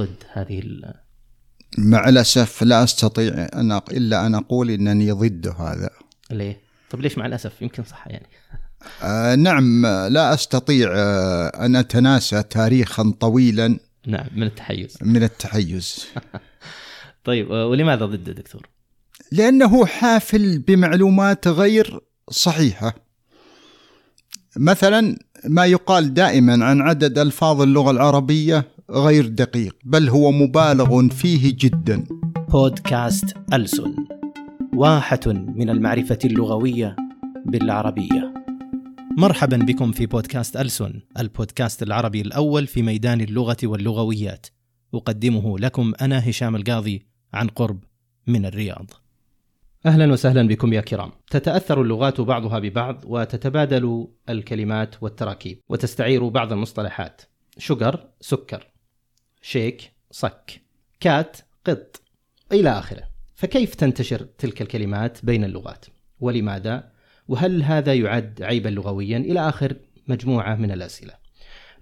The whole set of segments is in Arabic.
ضد هذه ال... مع الأسف لا أستطيع أن إلا أن أقول أنني ضد هذا. ليه؟ طب ليش مع الأسف؟ يمكن صح يعني. آه نعم لا أستطيع آه أن أتناسى تاريخا طويلا نعم من التحيز. من التحيز. طيب آه، ولماذا ضده دكتور؟ لأنه حافل بمعلومات غير صحيحة. مثلا ما يقال دائما عن عدد ألفاظ اللغة العربية غير دقيق بل هو مبالغ فيه جدا بودكاست ألسن واحة من المعرفة اللغوية بالعربية مرحبا بكم في بودكاست ألسن البودكاست العربي الأول في ميدان اللغة واللغويات أقدمه لكم أنا هشام القاضي عن قرب من الرياض أهلا وسهلا بكم يا كرام. تتأثر اللغات بعضها ببعض وتتبادل الكلمات والتراكيب وتستعير بعض المصطلحات. شجر سكر. شيك صك. كات قط إلى آخره. فكيف تنتشر تلك الكلمات بين اللغات؟ ولماذا؟ وهل هذا يعد عيبا لغويا؟ إلى آخر مجموعة من الأسئلة.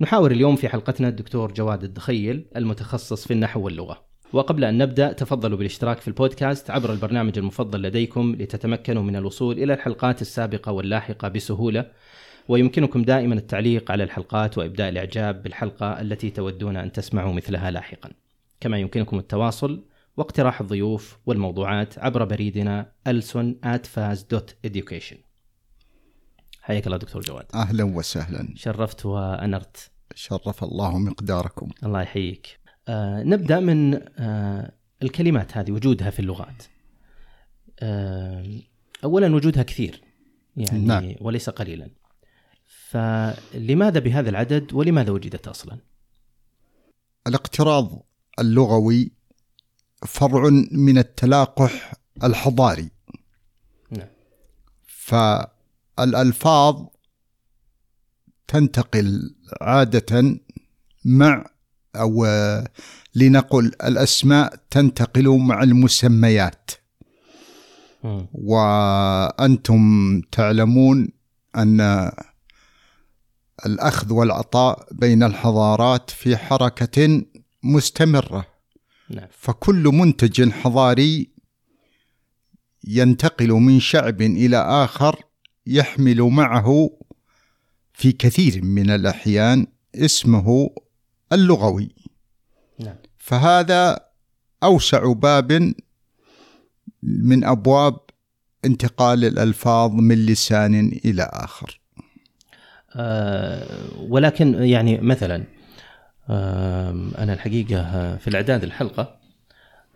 نحاور اليوم في حلقتنا الدكتور جواد الدخيل المتخصص في النحو واللغة. وقبل أن نبدأ تفضلوا بالاشتراك في البودكاست عبر البرنامج المفضل لديكم لتتمكنوا من الوصول إلى الحلقات السابقة واللاحقة بسهولة ويمكنكم دائما التعليق على الحلقات وإبداء الإعجاب بالحلقة التي تودون أن تسمعوا مثلها لاحقا. كما يمكنكم التواصل واقتراح الضيوف والموضوعات عبر بريدنا elson@faz.education حياك الله دكتور جواد. أهلا وسهلا. شرفت وأنرت شرف الله مقداركم. الله يحييك. آه نبدأ من آه الكلمات هذه وجودها في اللغات. آه اولا وجودها كثير يعني نعم. وليس قليلا. فلماذا بهذا العدد ولماذا وجدت أصلا؟ الاقتراض اللغوي فرع من التلاقح الحضاري. نعم. فالألفاظ تنتقل عادة مع أو آه، لنقل الأسماء تنتقل مع المسميات. مم. وأنتم تعلمون أن الأخذ والعطاء بين الحضارات في حركة مستمرة. نعم. فكل منتج حضاري ينتقل من شعب إلى آخر يحمل معه في كثير من الأحيان اسمه اللغوي. نعم. فهذا أوسع باب من أبواب انتقال الألفاظ من لسان إلى آخر. آه ولكن يعني مثلا آه أنا الحقيقة آه، في الإعداد الحلقة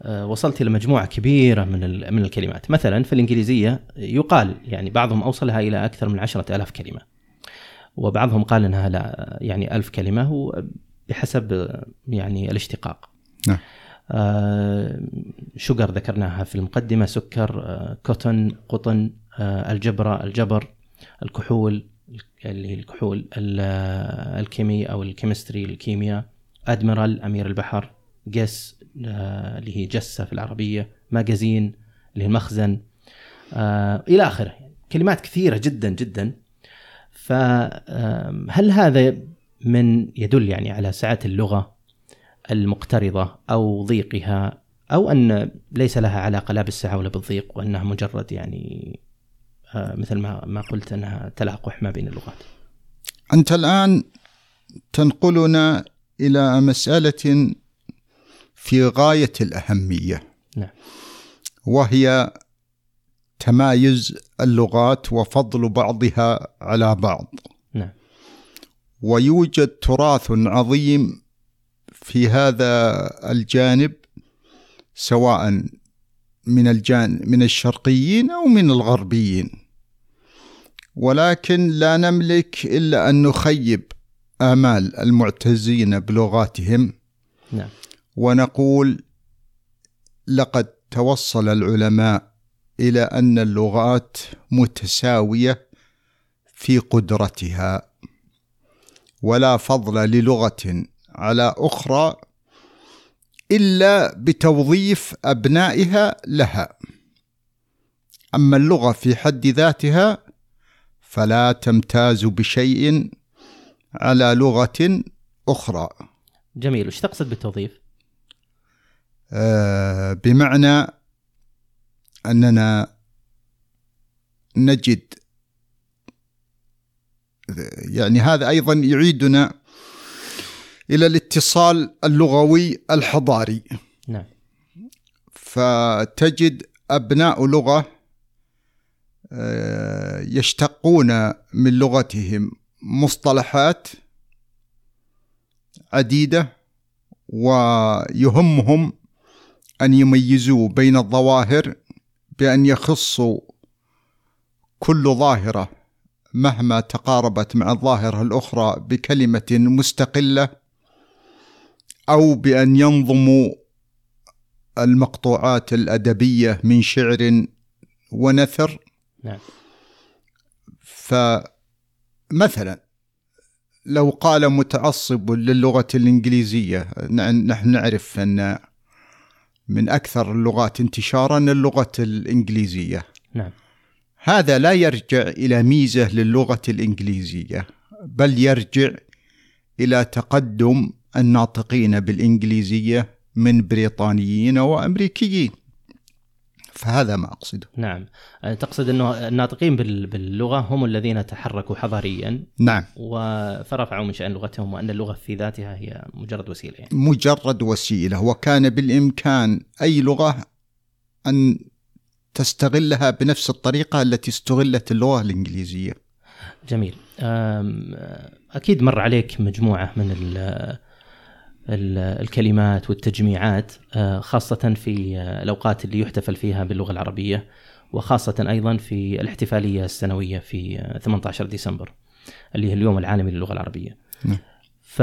آه وصلت إلى مجموعة كبيرة من من الكلمات مثلا في الإنجليزية يقال يعني بعضهم أوصلها إلى أكثر من عشرة ألاف كلمة وبعضهم قال إنها لا يعني ألف كلمة بحسب آه، يعني الاشتقاق نعم. آه sugar ذكرناها في المقدمة سكر آه cotton قطن آه algebra الجبر الكحول اللي هي الكحول ال- الكيمي أو ال chemistry الكيمياء. admiral أمير البحر. guess آه، اللي هي جسة في العربية. magazine اللي هي المخزن. آه، إلى آخره. كلمات كثيرة جدا جدا. فهل هذا من يدل يعني على سعة اللغة المقترضة أو ضيقها؟ أو أن ليس لها علاقة لا بالسعه ولا بالضيق وأنها مجرد يعني مثل ما ما قلت أنها تلاقح ما بين اللغات. أنت الآن تنقلنا إلى مسألة في غاية الأهمية نعم. وهي تمايز اللغات وفضل بعضها على بعض نعم. ويوجد تراث عظيم في هذا الجانب سواء من الجانب من الشرقيين أو من الغربيين ولكن لا نملك إلا أن نخيب آمال المعتزين بلغاتهم. نعم. ونقول لقد توصل العلماء إلى أن اللغات متساوية في قدرتها. ولا فضل للغة على أخرى إلا بتوظيف أبنائها لها. أما اللغة في حد ذاتها فلا تمتاز بشيء على لغة أخرى. جميل. وش تقصد بالتوظيف؟ آه، بمعنى أننا نجد يعني هذا أيضا يعيدنا إلى الاتصال اللغوي الحضاري. نعم. فتجد أبناء لغة يشتقون من لغتهم. مصطلحات عديدة ويهمهم أن يميزوا بين الظواهر بأن يخصوا كل ظاهرة مهما تقاربت مع الظاهرة الأخرى بكلمة مستقلة أو بأن ينظموا المقطوعات الأدبية من شعر ونثر. نعم. فمثلا لو قال متعصب للغة الإنجليزية نحن نعرف أن من أكثر اللغات انتشارا اللغة الإنجليزية. نعم. هذا لا يرجع إلى ميزة للغة الإنجليزية بل يرجع إلى تقدم الناطقين بالإنجليزية من بريطانيين وأمريكيين. فهذا ما أقصده. نعم. أه، تقصد أنه الناطقين باللغة هم الذين تحركوا حضاريا. نعم. فرفعوا من شأن لغتهم وأن اللغة في ذاتها هي مجرد وسيلة يعني. مجرد وسيلة. وكان بالإمكان أي لغة أن تستغلها بنفس الطريقة التي استغلت اللغة الإنجليزية. جميل. أكيد مر عليك مجموعة من الكلمات والتجميعات آه، خاصة في آه، الأوقات اللي يحتفل فيها باللغة العربية وخاصة أيضا في الاحتفالية السنوية في 18 آه، ديسمبر اللي هي اليوم العالمي للغة العربية نعم. ف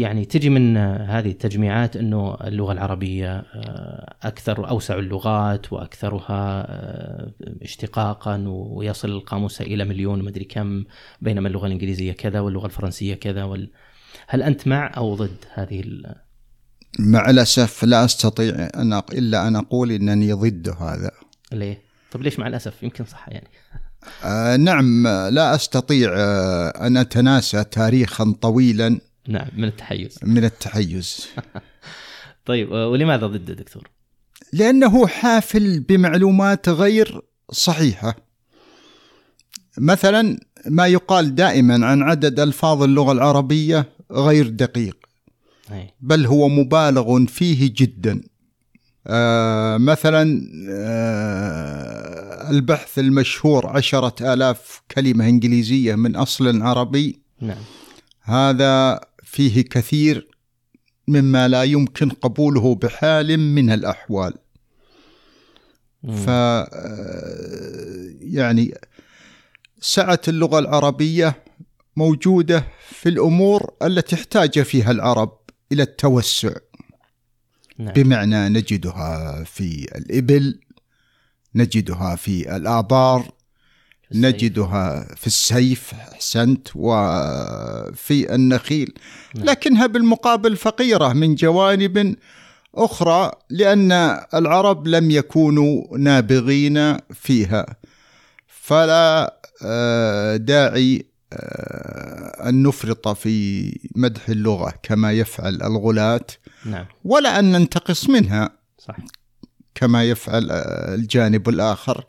يعني تجي من هذه التجميعات إنه اللغة العربية أكثر أوسع اللغات وأكثرها اشتقاقا ويصل القاموس إلى مليون ومدري كم بينما اللغة الإنجليزية كذا واللغة الفرنسية كذا وال... هل أنت مع أو ضد هذه ال... مع الأسف لا أستطيع أن. إلا أن أقول أنني ضد هذا ليه؟ طب ليش مع الأسف يمكن صح يعني آه نعم لا أستطيع آه أن أتناسى تاريخا طويلا نعم من التحيز من التحيز طيب آه، ولماذا ضد دكتور؟ لأنه حافل بمعلومات غير صحيحة مثلا ما يقال دائما عن عدد ألفاظ اللغة العربية غير دقيق. بل هو مبالغ فيه جدا. آه مثلا آه البحث المشهور عشرة آلاف كلمة إنجليزية من أصل عربي. نعم. هذا فيه كثير مما لا يمكن قبوله بحال من الأحوال. ف آه، يعني سعة اللغة العربية موجودة في الأمور التي احتاج فيها العرب إلى التوسع نعم. بمعنى نجدها في الإبل نجدها في الآبار نجدها في السيف أحسنت وفي النخيل نعم. لكنها بالمقابل فقيرة من جوانب أخرى لأن العرب لم يكونوا نابغين فيها فلا آه، داعي أن نفرط في مدح اللغة كما يفعل الغلاة نعم. ولا أن ننتقص منها صح. كما يفعل آه، الجانب الآخر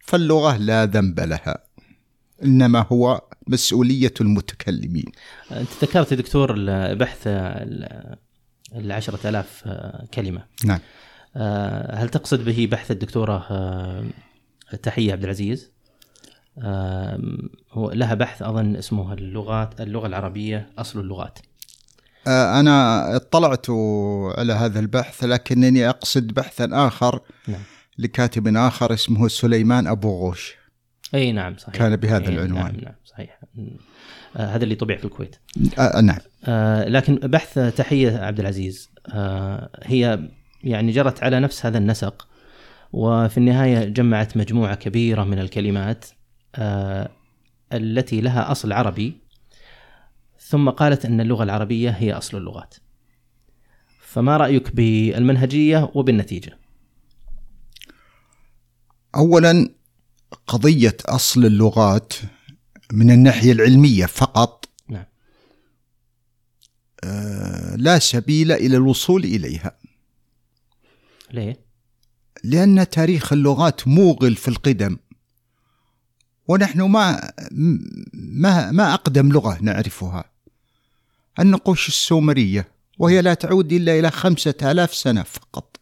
فاللغة لا ذنب لها إنما هو مسؤولية المتكلمين أنت ذكرت دكتور بحث العشرة آلاف كلمة نعم هل تقصد به بحث الدكتورة تحية عبد العزيز؟ هو لها بحث أظن اسمه اللغات اللغة العربية أصل اللغات. آه، أنا اطلعت على هذا البحث لكنني أقصد بحثا آخر نعم. لكاتب آخر اسمه سليمان أبو غوش. أي نعم صحيح. كان بهذا أي العنوان. نعم نعم صحيح. آه هذا اللي طبع في الكويت. آه نعم. آه لكن بحث تحية عبد العزيز. آه هي يعني جرت على نفس هذا النسق وفي النهاية جمعت مجموعة كبيرة من الكلمات. آه، التي لها أصل عربي ثم قالت إن اللغة العربية هي أصل اللغات. فما رأيك بالمنهجية وبالنتيجة؟ اولا قضية أصل اللغات من الناحية العلمية فقط نعم. آه لا سبيل إلى الوصول إليها. ليه؟ لأن تاريخ اللغات موغل في القدم ونحن ما ما ما أقدم لغة نعرفها. النقوش السومرية وهي لا تعود إلا إلى خمسة آلاف سنة فقط.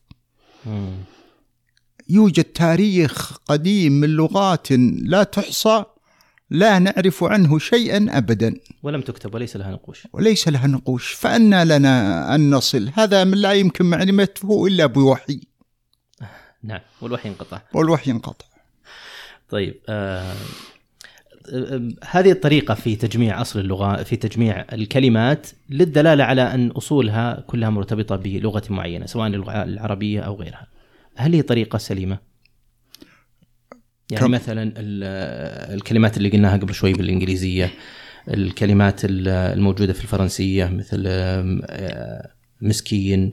يوجد تاريخ قديم من لغات لا تحصى لا نعرف عنه شيئا ابدا. ولم تكتب وليس لها نقوش. وليس لها نقوش. فأنا لنا أن نصل. هذا من لا يمكن معرفته إلا بوحي. نعم والوحي انقطع. والوحي انقطع. طيب آه هذه الطريقة في تجميع أصل اللغة في تجميع الكلمات للدلالة على أن أصولها كلها مرتبطة بلغة معينة سواء اللغة العربية أو غيرها هل هي طريقة سليمة؟ يعني كم. مثلا الكلمات اللي قلناها قبل شوي بالإنجليزية الكلمات الموجودة في الفرنسية مثل آه، مسكين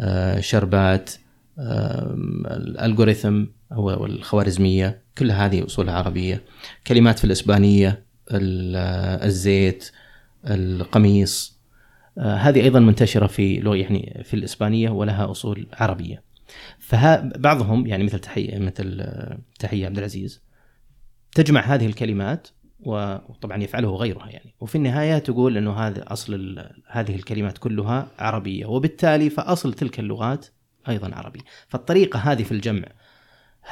آه، شربات الألغوريثم أو الخوارزمية كل هذه أصولها عربية. كلمات في الإسبانية الزيت القميص آه، هذه أيضا منتشرة في يعني في الإسبانية ولها أصول عربية. فبعضهم يعني مثل تحيه مثل تحية عبد العزيز تجمع هذه الكلمات وطبعا يفعله غيرها يعني. وفي النهاية تقول إنه هذا أصل هذه الكلمات كلها عربية وبالتالي فأصل تلك اللغات أيضا عربي. فالطريقة هذه في الجمع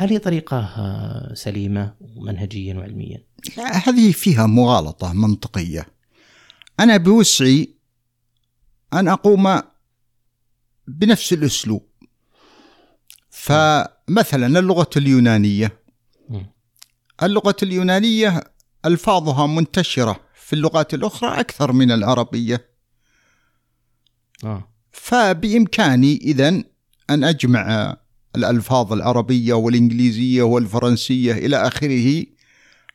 هل هي طريقة آه، سليمة منهجيا وعلميا؟ هذه فيها مغالطة منطقية. أنا بوسعي أن أقوم بنفس الأسلوب. فمثلا اللغة اليونانية. اللغة اليونانية ألفاظها منتشرة في اللغات الأخرى أكثر من العربية. آه. فبإمكاني اذا أن أجمع الألفاظ العربية والإنجليزية والفرنسية إلى آخره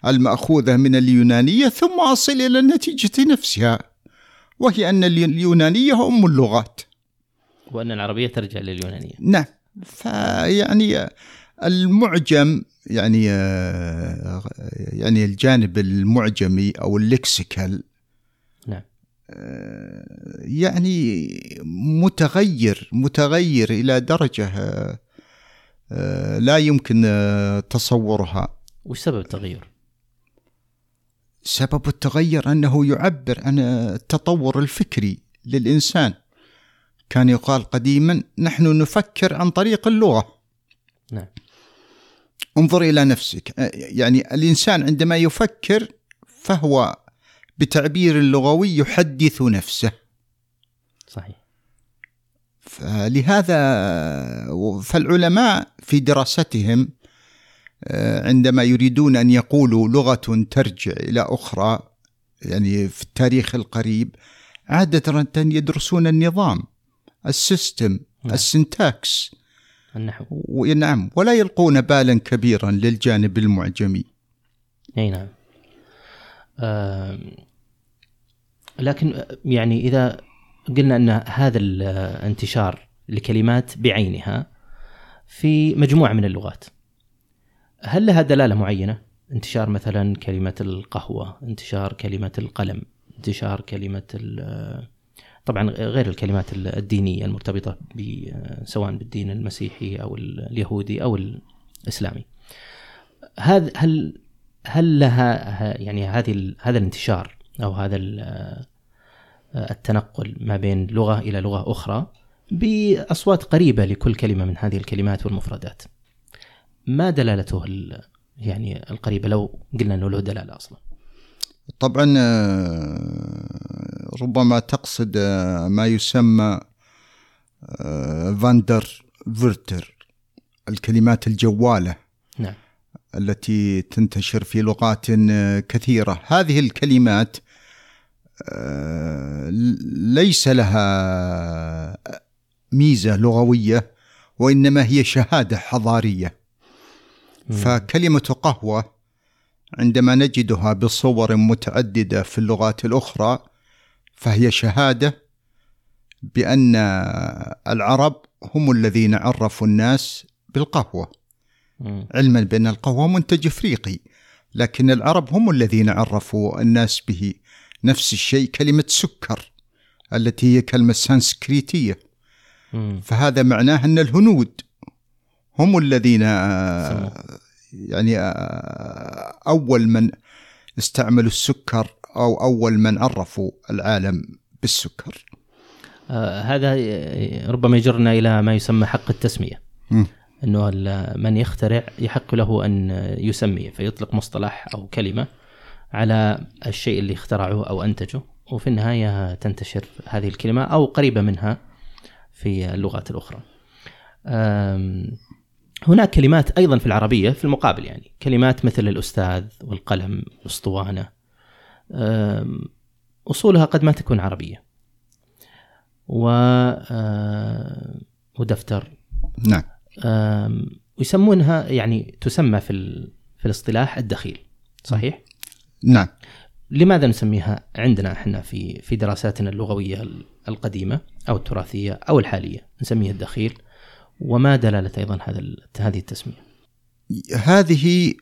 المأخوذة من اليونانية ثم أصل إلى النتيجة نفسها وهي أن اليونانية أم اللغات. وأن العربية ترجع لليونانية. نعم. فيعني المعجم يعني يعني الجانب المعجمي أو اللكسيكال يعني متغير متغير إلى درجة آه، لا يمكن آه، تصورها. وش سبب التغير؟ سبب التغير أنه يعبر عن التطور الفكري للإنسان. كان يقال قديما نحن نفكر عن طريق اللغة. نعم. انظر إلى نفسك. آه، يعني الإنسان عندما يفكر فهو بتعبير لغوي يحدث نفسه. صحيح. فلهذا فالعلماء في دراستهم آه، عندما يريدون أن يقولوا لغة ترجع إلى أخرى يعني في التاريخ القريب عادة يدرسون النظام ال system نعم. ال syntax. النحو. نعم. ولا يلقون بالا كبيرا للجانب المعجمي. إي نعم. لكن يعني إذا قلنا أن هذا الانتشار لكلمات بعينها في مجموعة من اللغات هل لها دلالة معينة؟ انتشار مثلا كلمة القهوة، انتشار كلمة القلم، انتشار كلمة طبعا غير الكلمات الدينية المرتبطة سواء بالدين المسيحي أو اليهودي أو الإسلامي. هذا هل هل لها يعني هذه هذا الانتشار أو هذا التنقل ما بين لغة إلى لغة أخرى بأصوات قريبة لكل كلمة من هذه الكلمات والمفردات. ما دلالته يعني القريبة لو قلنا إنه له دلالة أصلا؟ طبعا آه، ربما تقصد آه، ما يسمى آه، فاندر فيرتر الكلمات الجوالة نعم التي تنتشر في لغات كثيرة هذه الكلمات ليس لها ميزة لغوية وإنما هي شهادة حضارية. فكلمة قهوة عندما نجدها بصور متعددة في اللغات الأخرى فهي شهادة بأن العرب هم الذين عرفوا الناس بالقهوة. علما بأن القهوة منتج إفريقي لكن العرب هم الذين عرفوا الناس به. نفس الشيء كلمة سكر التي هي كلمة سانسكريتية. فهذا معناه أن الهنود هم الذين آه،. يعني آه، أول من استعملوا السكر أو أول من عرفوا العالم بالسكر. آه هذا ربما يجرنا إلى ما يسمى حق التسمية. مم. إنه ال- من يخترع يحق له أن يسمي فيطلق مصطلح أو كلمة. على الشيء اللي اخترعه أو انتجه وفي النهاية تنتشر هذه الكلمة أو قريبة منها في اللغات الأخرى. هناك كلمات أيضا في العربية في المقابل يعني كلمات مثل الأستاذ والقلم والاسطوانه أم، أصولها قد ما تكون عربية. و آه، ودفتر نعم ويسمونها يعني تسمى في ال- في الاصطلاح الدخيل صحيح؟ نعم. لماذا نسميها عندنا إحنا في في دراساتنا اللغوية ال- القديمة أو التراثية أو الحالية؟ نسميها الدخيل. وما دلالة أيضا هذا هذه التسمية؟ هذه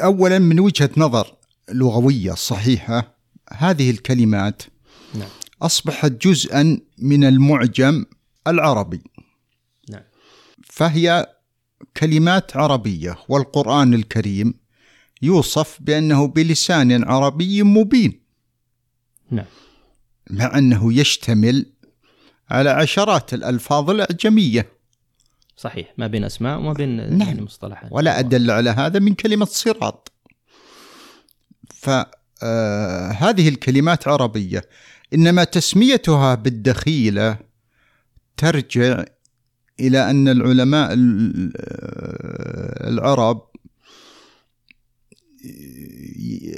اولا من وجهة نظر لغوية صحيحة هذه الكلمات. نعم. اصبحت جزءا من المعجم العربي. نعم. فهي كلمات عربية والقرآن الكريم يوصف بأنه بلسان عربي مبين. نعم. مع أنه يشتمل على عشرات الألفاظ الأعجمية. صحيح. ما بين أسماء وما بين نعم. يعني مصطلحات. ولا أدل على هذا من كلمة صراط. فهذه الكلمات عربية. إنما تسميتها بالدخيلة ترجع إلى أن العلماء ال- العرب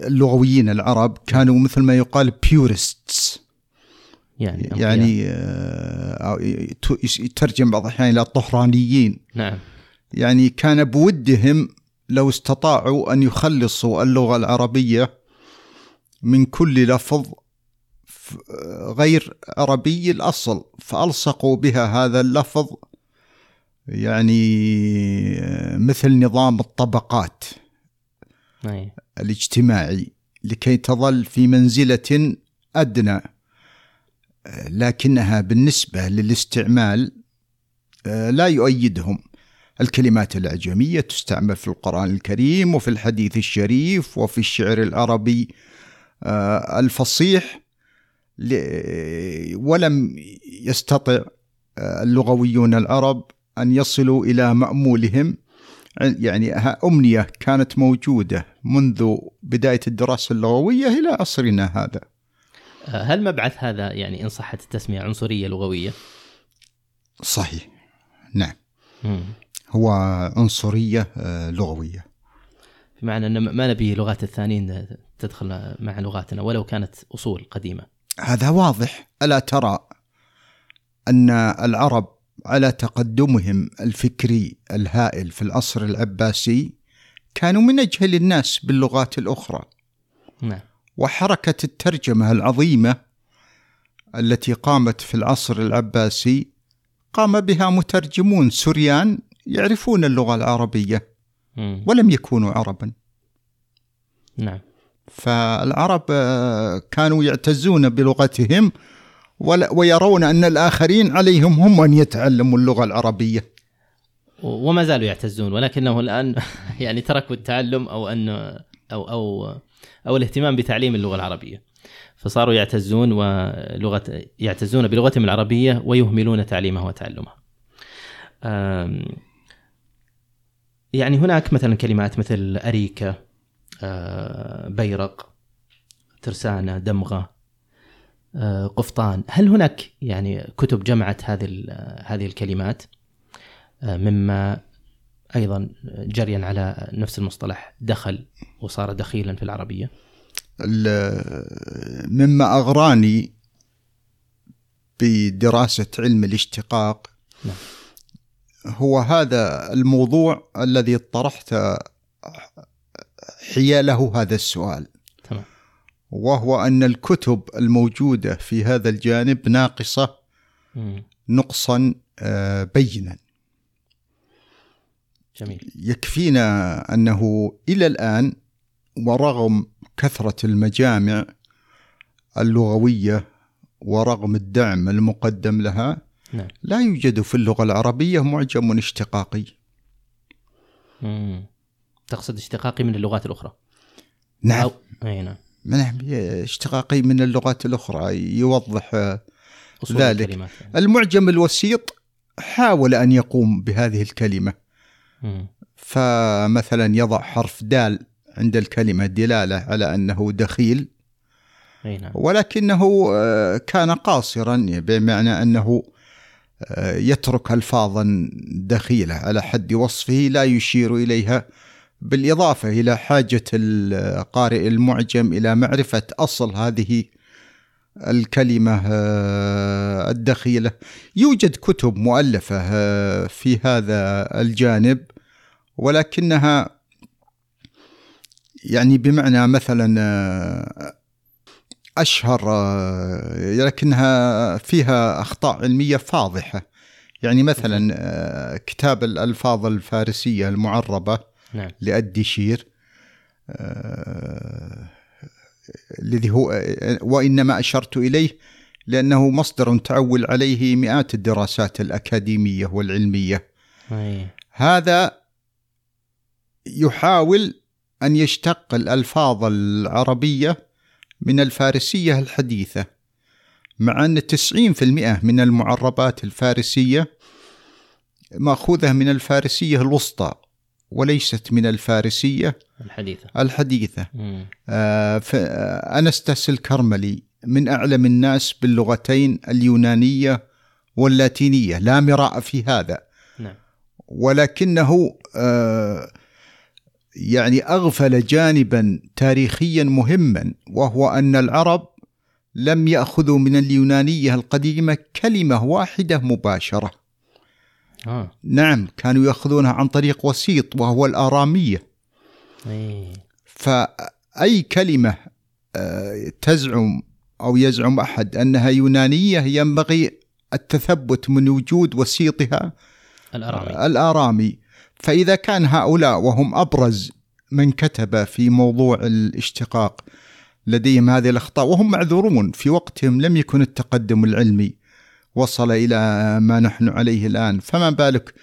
اللغويين العرب كانوا مثل ما يقال بيورستس يعني. يعني آه، أو يترجم بعض الأحيان إلى الطهرانيين نعم. يعني كان بودهم لو استطاعوا أن يخلصوا اللغة العربية من كل لفظ غير عربي الأصل فألصقوا بها هذا اللفظ يعني مثل نظام الطبقات. أي. الاجتماعي لكي تظل في منزلة أدنى. لكنها بالنسبة للاستعمال آه، لا يؤيدهم. الكلمات الأعجمية تستعمل في القرآن الكريم وفي الحديث الشريف وفي الشعر العربي آه، الفصيح ولم يستطع آه، اللغويون العرب أن يصلوا إلى مأمولهم. يعني أمنية كانت موجودة منذ بداية الدراسة اللغوية إلى عصرنا هذا آه، هل مبعث هذا يعني إن صحت التسمية عنصرية لغوية؟ صحيح نعم مم. هو عنصرية آه، لغوية بمعنى أن ما نبي لغات الثانيين تدخل مع لغاتنا ولو كانت أصول قديمة. هذا واضح ألا ترى أن العرب على تقدمهم الفكري الهائل في العصر العباسي كانوا من أجهل الناس باللغات الأخرى. نعم. وحركة الترجمة العظيمة التي قامت في العصر العباسي قام بها مترجمون سريان يعرفون اللغة العربية. ولم يكونوا عربا. نعم. فالعرب آه، كانوا يعتزون بلغتهم ويرون أن الآخرين عليهم هم أن يتعلموا اللغة العربية. و- وما زالوا يعتزون ولكنه الآن يعني تركوا التعلم أو ان أو أو أو الاهتمام بتعليم اللغة العربية. فصاروا يعتزون ولغه يعتزون بلغتهم العربية ويهملون تعليمها وتعلمها. يعني هناك مثلا كلمات مثل أريكة آه، بيرق ترسانة دمغة آه، قفطان. هل هناك يعني كتب جمعت هذه هذه الكلمات؟ آه، مما أيضا جريا على نفس المصطلح دخل وصار دخيلا في العربية. ال- مما أغراني بدراسة علم الاشتقاق نعم. هو هذا الموضوع الذي طرحت حياله هذا السؤال. وهو أن الكتب الموجودة في هذا الجانب ناقصة مم. نقصا آه، بينا. جميل. يكفينا أنه إلى الآن ورغم كثرة المجامع اللغوية ورغم الدعم المقدم لها نعم. لا يوجد في اللغة العربية معجم اشتقاقي. مم. تقصد اشتقاقي من اللغات الأخرى؟ نعم. أو- أي نعم. نعم اشتقاقي من اللغات الأخرى يوضح ذلك. الكلمات يعني. المعجم الوسيط حاول أن يقوم بهذه الكلمة مم. فمثلا يضع حرف دال عند الكلمة دلالة على أنه دخيل نعم ولكنه آه، كان قاصرا بمعنى أنه آه، يترك ألفاظا دخيلة على حد وصفه لا يشير إليها بالإضافة إلى حاجة القارئ المعجم إلى معرفة أصل هذه الكلمة آه، الدخيلة. يوجد كتب مؤلفة آه، في هذا الجانب ولكنها يعني بمعنى مثلا آه، أشهر لكنها فيها أخطاء علمية فاضحة. يعني مثلا كتاب الألفاظ الفارسية المعربة نعم. للدشير آه، الذي هو وإنما أشرت إليه لأنه مصدر تعول عليه مئات الدراسات الأكاديمية والعلمية. اي هذا يحاول أن يشتق الألفاظ العربية من الفارسية الحديثة مع أن 90% من المعربات الفارسية مأخوذة من الفارسية الوسطى. وليست من الفارسية. الحديثة. مم. آه، أنستاس الكرملي من أعلم الناس باللغتين اليونانية واللاتينية. لا مراء في هذا. نعم. ولكنه آه، يعني أغفل جانبا تاريخيا مهما وهو أن العرب لم يأخذوا من اليونانية القديمة كلمة واحدة مباشرة. آه. نعم كانوا يأخذونها عن طريق وسيط وهو الآرامية. اي فأي كلمة آه، تزعم أو يزعم أحد أنها يونانية ينبغي التثبت من وجود وسيطها. الآرامي. الآرامي. فإذا كان هؤلاء وهم أبرز من كتب في موضوع الاشتقاق لديهم هذه الأخطاء وهم معذورون في وقتهم لم يكن التقدم العلمي. وصل إلى ما نحن عليه الآن. فما بالك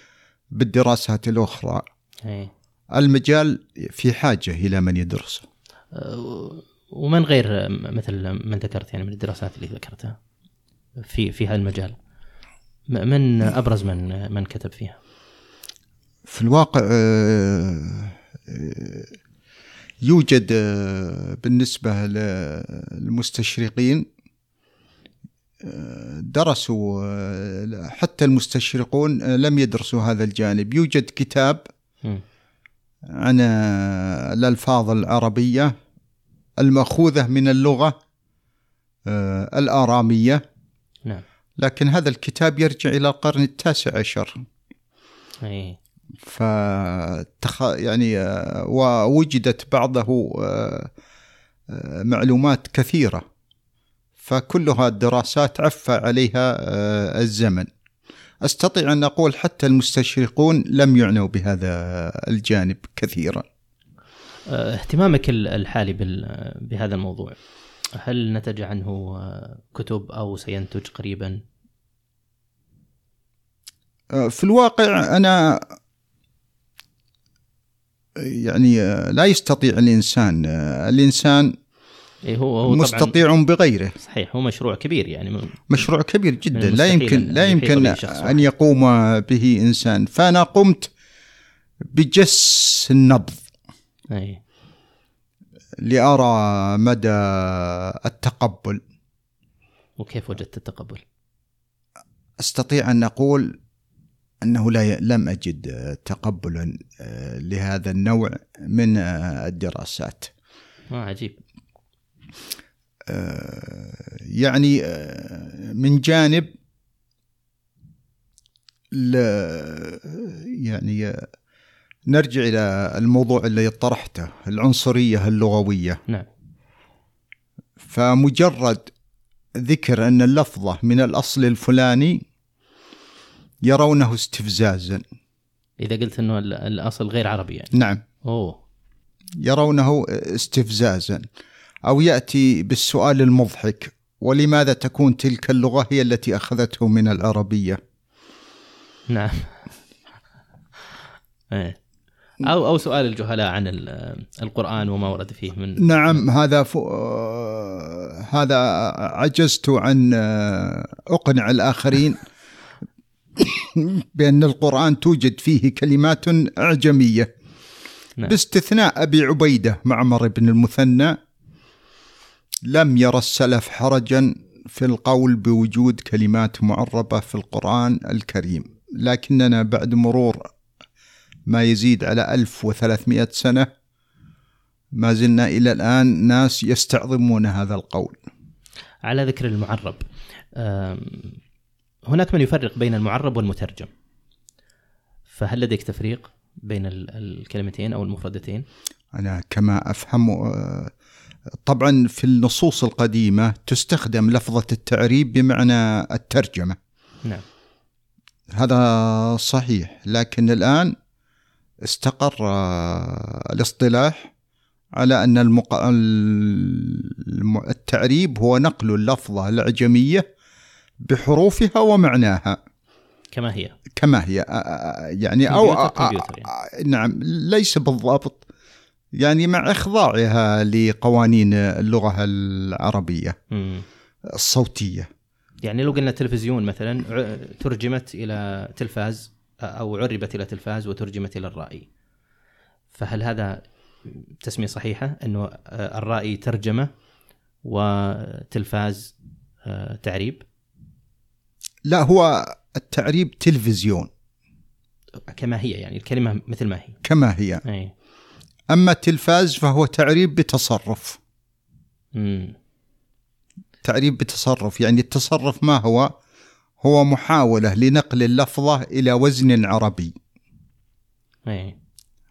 بالدراسات الأخرى؟ اي المجال في حاجة إلى من يدرسه. أه، ومن غير مثل من ذكرت يعني من الدراسات اللي ذكرتها في في هذا المجال من أبرز من من كتب فيها؟ في الواقع آه، آه، يوجد بالنسبة للمستشرقين درسوا حتى المستشرقون آه، لم يدرسوا هذا الجانب. يوجد كتاب. عن آه، الألفاظ العربية المأخوذة من اللغة آه، الآرامية. نعم. لكن هذا الكتاب يرجع إلى القرن التاسع عشر. اي فتخ... يعني ووجدت بعضه معلومات كثيرة. فكلها الدراسات عفى عليها آه، الزمن أستطيع أن أقول حتى المستشرقون لم يعنوا بهذا الجانب كثيرا أه، اهتمامك ال- الحالي بهذا الموضوع هل نتج عنه أه، كتب أو سينتج قريبا؟ آه، في الواقع أنا يعني آه، لا يستطيع الإنسان آه، اي هو هو طبعا مستطيع بغيره. صحيح هو مشروع كبير يعني مشروع كبير جدا. لا يمكن لا يمكن. أن يقوم به إنسان. فأنا قمت بجس النبض. أي. لأرى مدى التقبل. وكيف وجدت التقبل؟ أستطيع أن أقول أنه لا ي... لم أجد تقبلا آه، لهذا النوع من آه، الدراسات. آه عجيب. آه، يعني آه، من جانب ل يعني آه، نرجع إلى الموضوع الذي طرحته العنصرية اللغوية. نعم. فمجرد ذكر أن اللفظة من الأصل الفلاني يرونه استفزازا. إذا قلت إنه ال- الأصل غير عربي يعني. نعم. أوه. يرونه استفزازا. أو يأتي بالسؤال المضحك ولماذا تكون تلك اللغة هي التي أخذته من العربية؟ نعم. إيه. أو أو سؤال الجهلاء عن ال- القرآن وما ورد فيه من نعم هذا ف... هذا عجزت عن آه، أقنع الآخرين بأن القرآن توجد فيه كلمات إعجمية. نعم. باستثناء أبي عبيدة معمر بن المثنى لم يرى السلف حرجا في القول بوجود كلمات معربة في القرآن الكريم. لكننا بعد مرور ما يزيد على 1300 سنة ما زلنا إلى الآن ناس يستعظمون هذا القول. على ذكر المعرب هناك من يفرق بين المعرب والمترجم. فهل لديك تفريق بين ال- الكلمتين أو المفردتين؟ أنا كما أفهم آه، طبعا في النصوص القديمة تستخدم لفظة التعريب بمعنى الترجمة. نعم. هذا صحيح لكن الآن استقر الاصطلاح على أن المق... الم- التعريب هو نقل اللفظة الأعجمية بحروفها ومعناها. كما هي. كما هي. يعني أو يعني. نعم ليس بالضبط. يعني مع إخضاعها لقوانين اللغة العربية. الصوتية. يعني لو قلنا تلفزيون مثلا ترجمت إلى تلفاز أو عربت إلى تلفاز وترجمت إلى الرائي فهل هذا تسمية صحيحة؟ إنه آه، الرائي ترجمة وتلفاز آه، تعريب؟ لا هو التعريب تلفزيون. كما هي يعني الكلمة مثل ما هي. كما هي. اي أما التلفاز فهو تعريب بتصرف. امم تعريب بتصرف يعني التصرف ما هو؟ هو محاولة لنقل اللفظة إلى وزن عربي. اي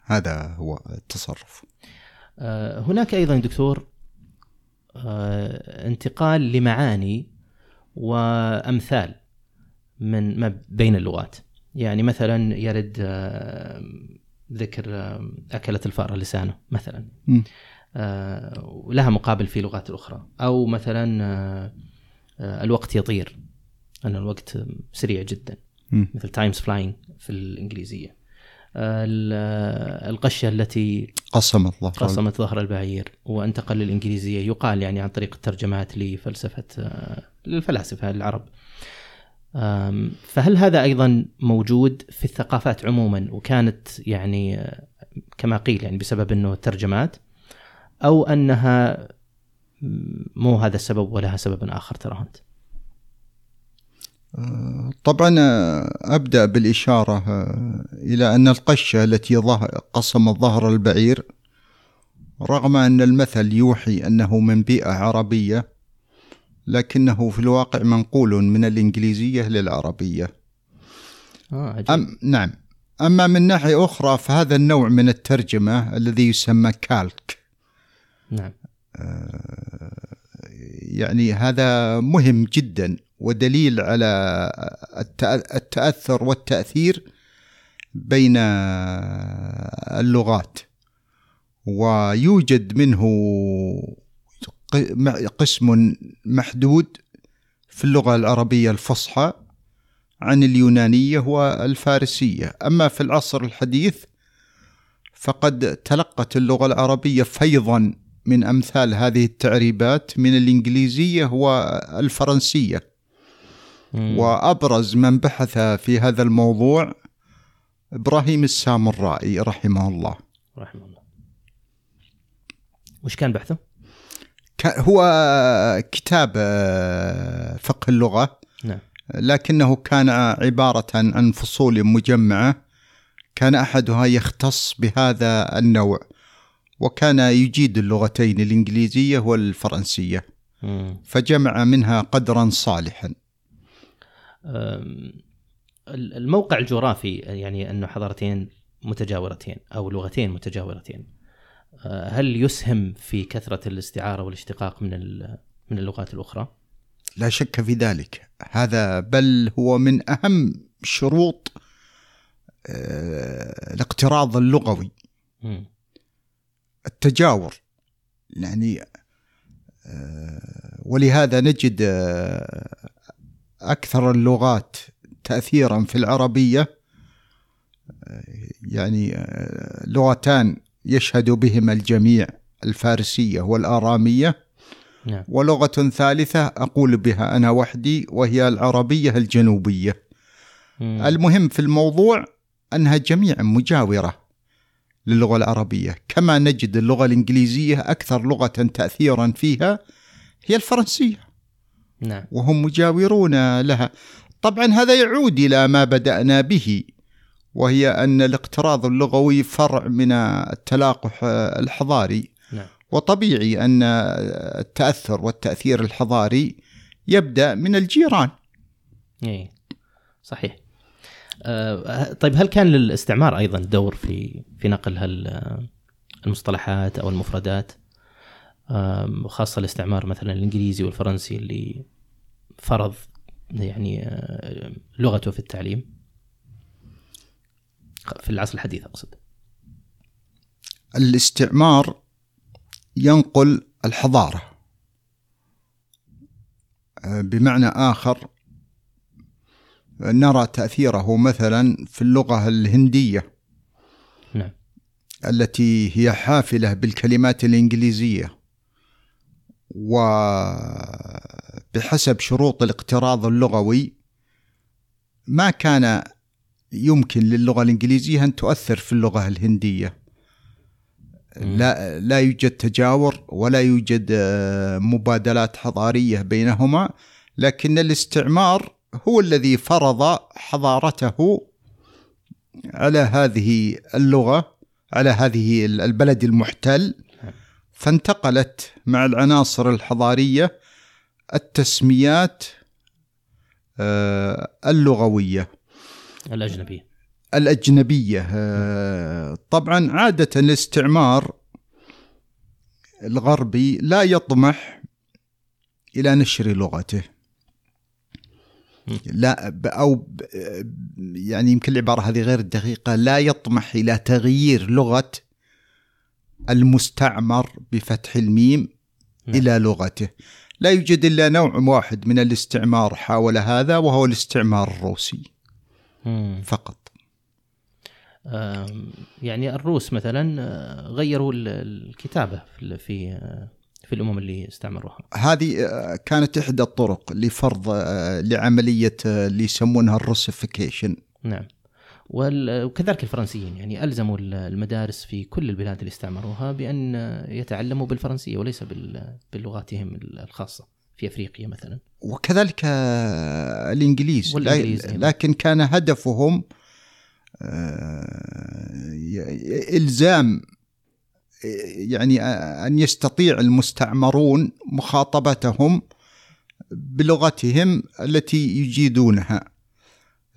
هذا هو التصرف. آه، هناك أيضا دكتور آه، انتقال لمعاني وأمثال من ما بين اللغات. يعني مثلا يرد آه، ذكر آه، اكلت الفأر لسانه مثلا. آه، ولها مقابل في لغات أخرى. أو مثلا آه، آه، الوقت يطير. أن الوقت سريع جدا. مثل times flying في الإنجليزية. ال- آه، القشة التي قسم الله قسمت ظهر البعير. وانتقل للإنجليزية يقال يعني عن طريق الترجمات لفلسفة للفلاسفة العرب. فهل هذا أيضا موجود في الثقافات عموما وكانت يعني آه، كما قيل يعني بسبب أنه ترجمات أو أنها م- مو هذا السبب ولها سبب آخر ترى أنت؟ طبعا آه، أبدأ بالإشارة آه، إلى أن القشة التي قسمت ظهر البعير رغم أن المثل يوحي أنه من بيئة عربية لكنه في الواقع منقول من الإنجليزية للعربية. آه عجيب. أم نعم. أما من ناحية أخرى فهذا النوع من الترجمة الذي يسمى كالك. نعم. يعني هذا مهم جدا ودليل على التأ- التأثر والتأثير بين اللغات. ويوجد منه قسم محدود في اللغة العربية الفصحى عن اليونانية والفارسية أما في العصر الحديث فقد تلقت اللغة العربية فيضا من أمثال هذه التعريبات من الإنجليزية والفرنسية مم. وأبرز من بحث في هذا الموضوع إبراهيم السامرائي رحمه الله رحمه الله وش كان بحثه؟ هو كتاب آه، فقه اللغة. نعم. لكنه كان عبارة عن فصول مجمعة. كان أحدها يختص بهذا النوع وكان يجيد اللغتين الإنجليزية والفرنسية. فجمع منها قدرا صالحا. الموقع الجغرافي يعني أنه حضارتين متجاورتين أو لغتين متجاورتين. هل يسهم في كثرة الاستعارة والاشتقاق من من اللغات الأخرى؟ لا شك في ذلك هذا بل هو من أهم شروط آه، الاقتراض اللغوي. التجاور يعني آه، ولهذا نجد آه، أكثر اللغات تأثيرا في العربية يعني آه، لغتان يشهد بهما الجميع الفارسية والآرامية. نعم. ولغة ثالثة أقول بها أنا وحدي وهي العربية الجنوبية. مم. المهم في الموضوع أنها جميعا مجاورة للغة العربية. كما نجد اللغة الإنجليزية أكثر لغة تأثيرا فيها هي الفرنسية. نعم. وهم مجاورون لها. طبعا هذا يعود إلى ما بدأنا به. وهي أن الاقتراض اللغوي فرع من التلاقح الحضاري. نعم. وطبيعي أن التأثر والتأثير الحضاري يبدأ من الجيران. اي صحيح. آه طيب هل كان للاستعمار أيضا دور في في نقل هال المصطلحات أو المفردات؟ آم، خاصة الاستعمار مثلا الإنجليزي والفرنسي اللي فرض يعني آه، لغته في التعليم. في العصر الحديث أقصد. الاستعمار ينقل الحضارة. آه، بمعنى آخر نرى تأثيره مثلا في اللغة الهندية. نعم. التي هي حافلة بالكلمات الإنجليزية. وبحسب شروط الاقتراض اللغوي ما كان يمكن للغة الإنجليزية أن تؤثر في اللغة الهندية. لا لا يوجد تجاور ولا يوجد آه، مبادلات حضارية بينهما لكن الاستعمار هو الذي فرض حضارته على هذه اللغة على هذه البلد المحتل. فانتقلت مع العناصر الحضارية التسميات آه، اللغوية. الأجنبية. الأجنبية. آه، طبعا عادة الاستعمار الغربي لا يطمح إلى نشر لغته. لا ب- يعني يمكن العبارة هذه غير دقيقة. لا يطمح إلى تغيير لغة المستعمر بفتح الميم نعم. إلى لغته. لا يوجد إلا نوع واحد من الاستعمار حاول هذا وهو الاستعمار الروسي. مم. فقط. يعني الروس مثلا آه، غيروا ال- الكتابة في في آه، في الأمم اللي استعمروها. هذه آه، كانت إحدى الطرق لفرض لعملية آه، اللي يسمونها الروسيفيكيشن. نعم. وكذلك الفرنسيين يعني ألزموا ال- المدارس في كل البلاد اللي استعمروها بأن يتعلموا بالفرنسية وليس بلغاتهم الخاصة. في أفريقيا مثلا وكذلك أيضاً. لكن كان هدفهم آه، آه، يعني آه، أن يستطيع المستعمرون مخاطبتهم بلغتهم التي يجيدونها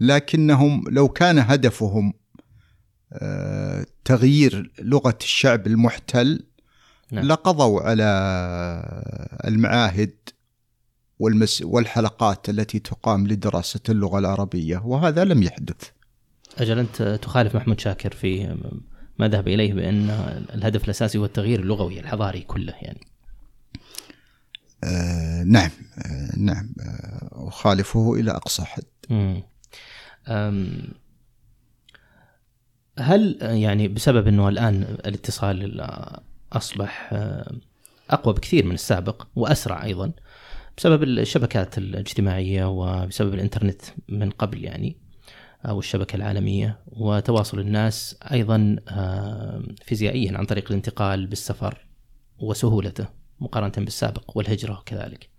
لكنهم لو كان هدفهم آه، تغيير لغة الشعب المحتل نعم. لقضوا على المعاهد والمس والحلقات التي تقام لدراسة اللغة العربية وهذا لم يحدث. أجل أنت تخالف محمود شاكر في ما ذهب إليه بأن الهدف الأساسي هو التغيير اللغوي الحضاري كله يعني. آه نعم آه نعم آه أخالفه إلى أقصى حد. هل يعني بسبب إنه الآن الاتصال أصبح آه، أقوى بكثير من السابق وأسرع أيضا بسبب الشبكات الاجتماعية وبسبب الإنترنت من قبل يعني أو الشبكة العالمية وتواصل الناس أيضا آه، فيزيائيا عن طريق الانتقال بالسفر وسهولته مقارنة بالسابق والهجرة كذلك.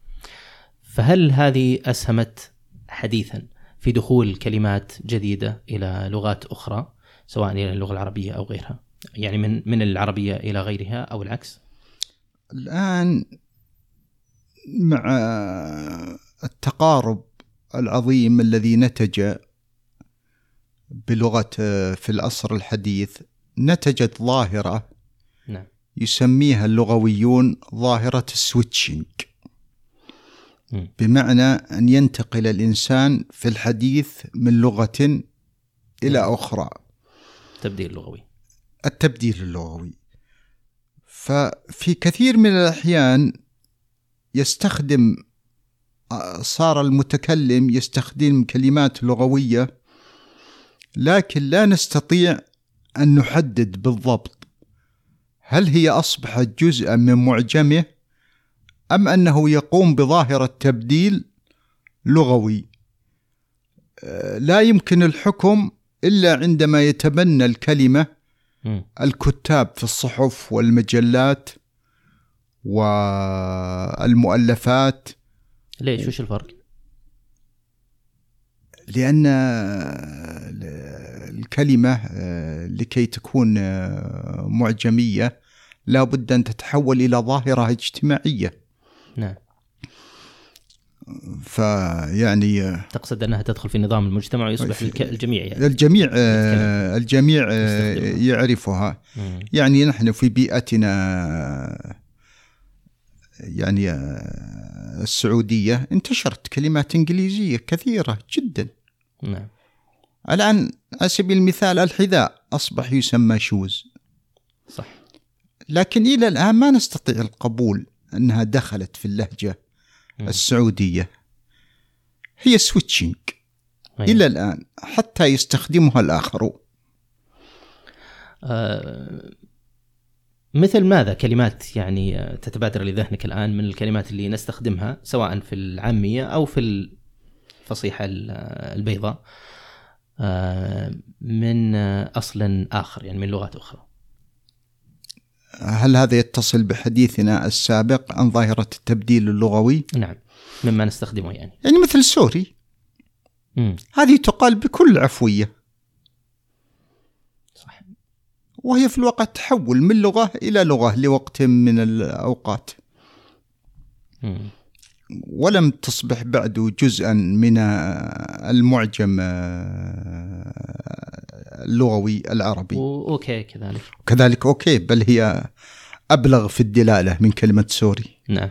فهل هذه أسهمت حديثا في دخول كلمات جديدة إلى لغات أخرى سواء إلى اللغة العربية أو غيرها؟ يعني من من العربية إلى غيرها أو العكس؟ الآن مع التقارب العظيم الذي نتج بلغة في العصر الحديث نتجت ظاهرة نعم. يسميها اللغويون ظاهرة السويتشنج. بمعنى أن ينتقل الإنسان في الحديث من لغة إلى أخرى. تبديل لغوي. التبديل اللغوي. ففي كثير من الأحيان يستخدم صار المتكلم يستخدم كلمات لغوية لكن لا نستطيع أن نحدد بالضبط هل هي أصبحت جزءا من معجمه أم أنه يقوم بظاهرة تبديل لغوي لا يمكن الحكم إلا عندما يتبنى الكلمة مم. الكتاب في الصحف والمجلات والمؤلفات. ليش؟ وش الفرق؟ لأن الكلمة آه، لكي تكون آه، معجمية لا بد أن تتحول إلى ظاهرة اجتماعية. نعم. فيعني آه، تقصد أنها تدخل في نظام المجتمع ويصبح الجميع يعني. الجميع الجميع. يعرفها. مم. يعني نحن في بيئتنا يعني آه، السعودية انتشرت كلمات إنجليزية كثيرة جدا. نعم. الآن على سبيل المثال الحذاء أصبح يسمى شوز. صح. لكن إلى الآن ما نستطيع القبول أنها دخلت في اللهجة مم. السعودية. هي سويتشنج أيوة. إلى الآن حتى يستخدمها الآخرون. آه، مثل ماذا كلمات يعني آه، تتبادر لذهنك الآن من الكلمات اللي نستخدمها سواء في العامية أو في الفصيحة ال- آه، البيضاء آه، من أصل آخر يعني من لغات أخرى هل هذا يتصل بحديثنا السابق عن ظاهرة التبديل اللغوي؟ نعم مما نستخدمه يعني يعني مثل سوري مم. هذه تقال بكل عفوية صح وهي في الواقع تحول من لغة إلى لغة لوقت من الأوقات. ولم تصبح بعد جزءا من المعجم اللغوي العربي. و okay كذلك. كذلك okay بل هي أبلغ في الدلالة من كلمة sorry. نعم.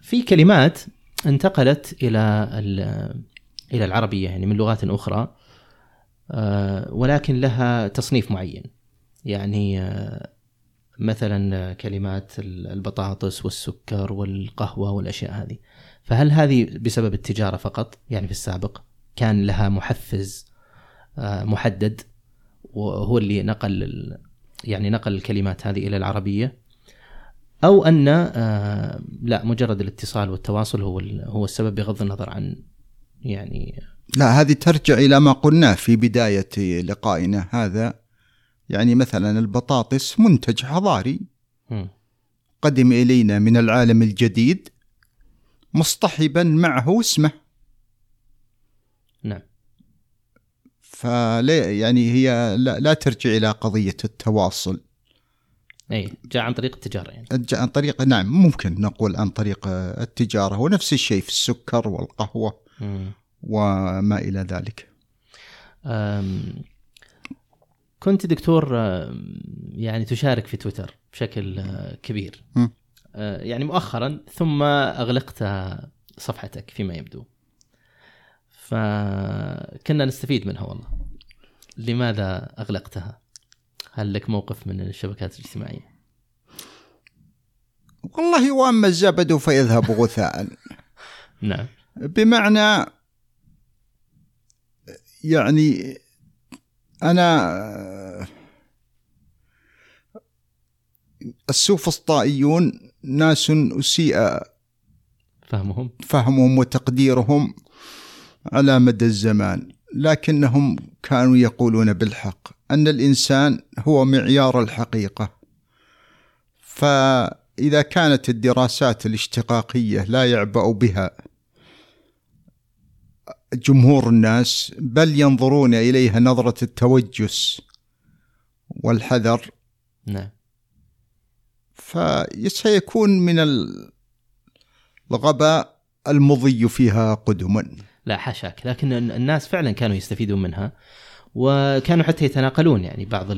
في كلمات انتقلت إلى ال- إلى العربية يعني من لغات أخرى آه، ولكن لها تصنيف معين. يعني آه، مثلا كلمات البطاطس والسكر والقهوة والأشياء هذه. فهل هذه بسبب التجارة فقط؟ يعني في السابق كان لها محفز آه، محدد وهو اللي نقل يعني نقل الكلمات هذه إلى العربية. أو أن لا مجرد الاتصال والتواصل هو هو السبب بغض النظر عن يعني لا هذه ترجع إلى ما قلناه في بداية لقائنا. هذا يعني مثلا البطاطس منتج حضاري. قدم إلينا من العالم الجديد مصطحبا معه اسمه. نعم. فلا يعني هي لا, لا ترجع إلى قضية التواصل. اي جاء عن طريق التجارة يعني. جاء عن طريق نعم ممكن نقول عن طريق التجارة. ونفس الشيء في السكر والقهوة. مم. وما إلى ذلك. كنت دكتور يعني تشارك في تويتر بشكل آه، كبير. م. آه، يعني مؤخرا ثم أغلقت صفحتك فيما يبدو. فكنا نستفيد منها والله. لماذا أغلقتها؟ هل لك موقف من الشبكات الاجتماعية؟ والله وأما الزبد فيذهب غثاء. نعم. بمعنى يعني أنا السوفسطائيون ناس أسيء فهمهم. فهمهم وتقديرهم على مدى الزمان لكنهم كانوا يقولون بالحق أن الإنسان هو معيار الحقيقة. فإذا كانت الدراسات الاشتقاقية لا يعبأ بها جمهور الناس بل ينظرون إليها نظرة التوجس والحذر. نعم. فسيكون من الغباء المضي فيها قدما. لا حاشاك لكن الناس فعلا كانوا يستفيدون منها وكانوا حتى يتناقلون. يعني بعض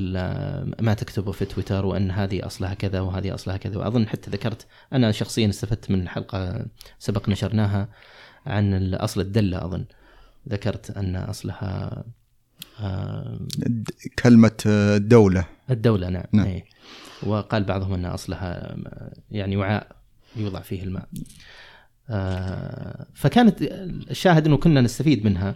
ما تكتبه في تويتر وأن هذه أصلها كذا وهذه أصلها كذا. وأظن حتى ذكرت أنا شخصيا استفدت من حلقه سبق نشرناها عن أصل الدلة أظن. ذكرت أن أصلها آه، كلمة دولة. الدولة نعم, نعم. أي. وقال بعضهم أن أصلها يعني وعاء يوضع فيه الماء. آه، فكانت الشاهد أنه كنا نستفيد منها.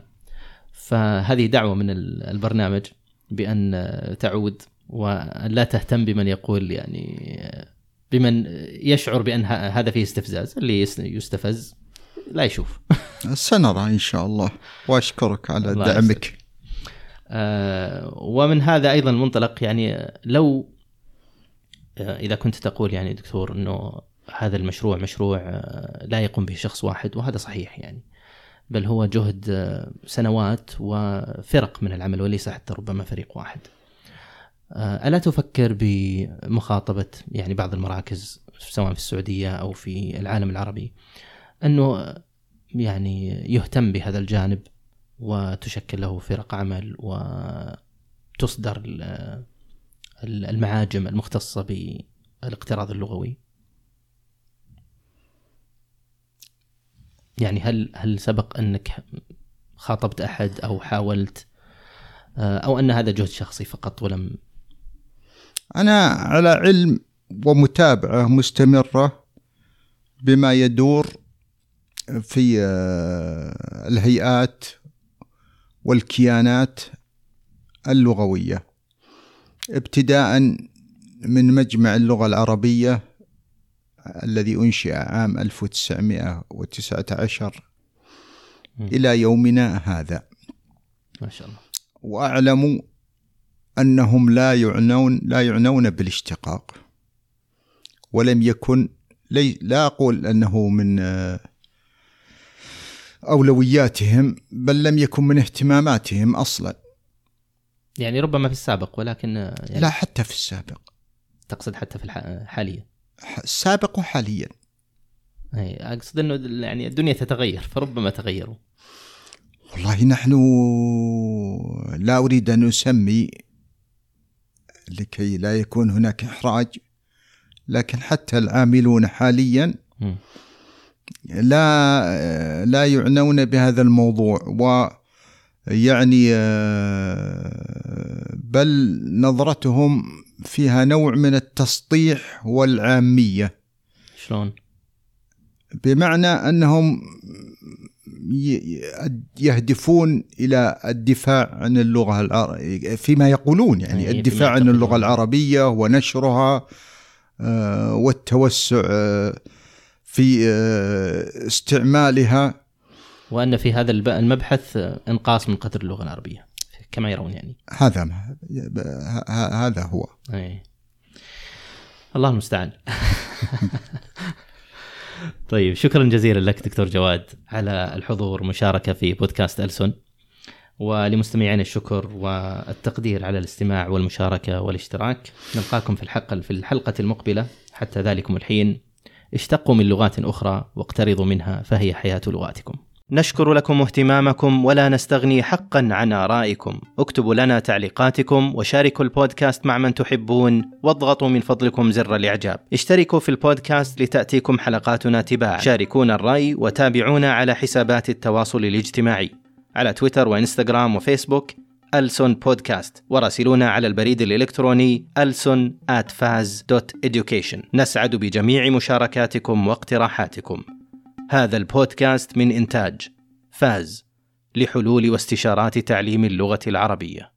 فهذه دعوة من ال- البرنامج بأن آه، تعود ولا تهتم بمن يقول يعني آه، بمن يشعر بأن ه- هذا فيه استفزاز اللي يس- يستفز. لا يشوف. سنرى إن شاء الله. وأشكرك على الله دعمك. آه، ومن هذا أيضا المنطلق يعني لو آه، إذا كنت تقول يعني دكتور إنه هذا المشروع مشروع آه، لا يقوم به شخص واحد وهذا صحيح يعني. بل هو جهد آه، سنوات وفرق من العمل وليس حتى ربما فريق واحد. ألا تفكر بمخاطبة يعني بعض المراكز سواء في السعودية أو في العالم العربي؟ أنه يعني يهتم بهذا الجانب وتشكل له فرق عمل وتصدر ال- ال- المعاجم المختصة بالاقتراض اللغوي. يعني هل هل سبق أنك خاطبت أحد أو حاولت آه، أو أن هذا جهد شخصي فقط ولم؟ أنا على علم ومتابعة مستمرة بما يدور في آه، الهيئات والكيانات اللغوية ابتداء من مجمع اللغة العربية الذي أنشئ عام 1919 مم. إلى يومنا هذا ما شاء الله وأعلم أنهم لا يعنون لا يعنون بالاشتقاق ولم يكن لي لا أقول أنه من أولوياتهم بل لم يكن من اهتماماتهم أصلا. يعني ربما في السابق ولكن يعني لا حتى في السابق. تقصد حتى في الح- حاليا. ح- السابق وحاليا أي أقصد إنه يعني الدنيا تتغير فربما تغيروا. والله نحن لا أريد أن أسمي لكي لا يكون هناك إحراج لكن حتى العاملون حاليا مم. لا لا يعنون بهذا الموضوع ويعني آه، بل نظرتهم فيها نوع من التسطيح والعامية شلون؟ بمعنى أنهم ي- يهدفون إلى الدفاع عن اللغة العربيه فيما يقولون يعني الدفاع عن يعتقدون. اللغة العربية ونشرها آه، والتوسع آه، في آه، استعمالها. وأن في هذا المبحث آه، إنقاص من قدر اللغة العربية كما يرون يعني. هذا ما هذا هو. اي الله المستعان. طيب شكرا جزيلا لك دكتور جواد على الحضور والمشاركة في بودكاست ألسن. ولمستمعين الشكر والتقدير على الاستماع والمشاركة والاشتراك. نلقاكم في الحلقة في الحلقة المقبلة. حتى ذلكم الحين. اشتقوا من لغات أخرى واقترضوا منها فهي حياة لغاتكم. نشكر لكم اهتمامكم ولا نستغني حقا عن آرائكم. اكتبوا لنا تعليقاتكم وشاركوا البودكاست مع من تحبون واضغطوا من فضلكم زر الإعجاب. اشتركوا في البودكاست لتأتيكم حلقاتنا تباعا. شاركونا الرأي وتابعونا على حسابات التواصل الاجتماعي. على تويتر وإنستغرام وفيسبوك ألسون بودكاست. وراسلونا على البريد الإلكتروني ألسون at faz.education نسعد بجميع مشاركاتكم واقتراحاتكم. هذا البودكاست من إنتاج فاز لحلول واستشارات تعليم اللغة العربية.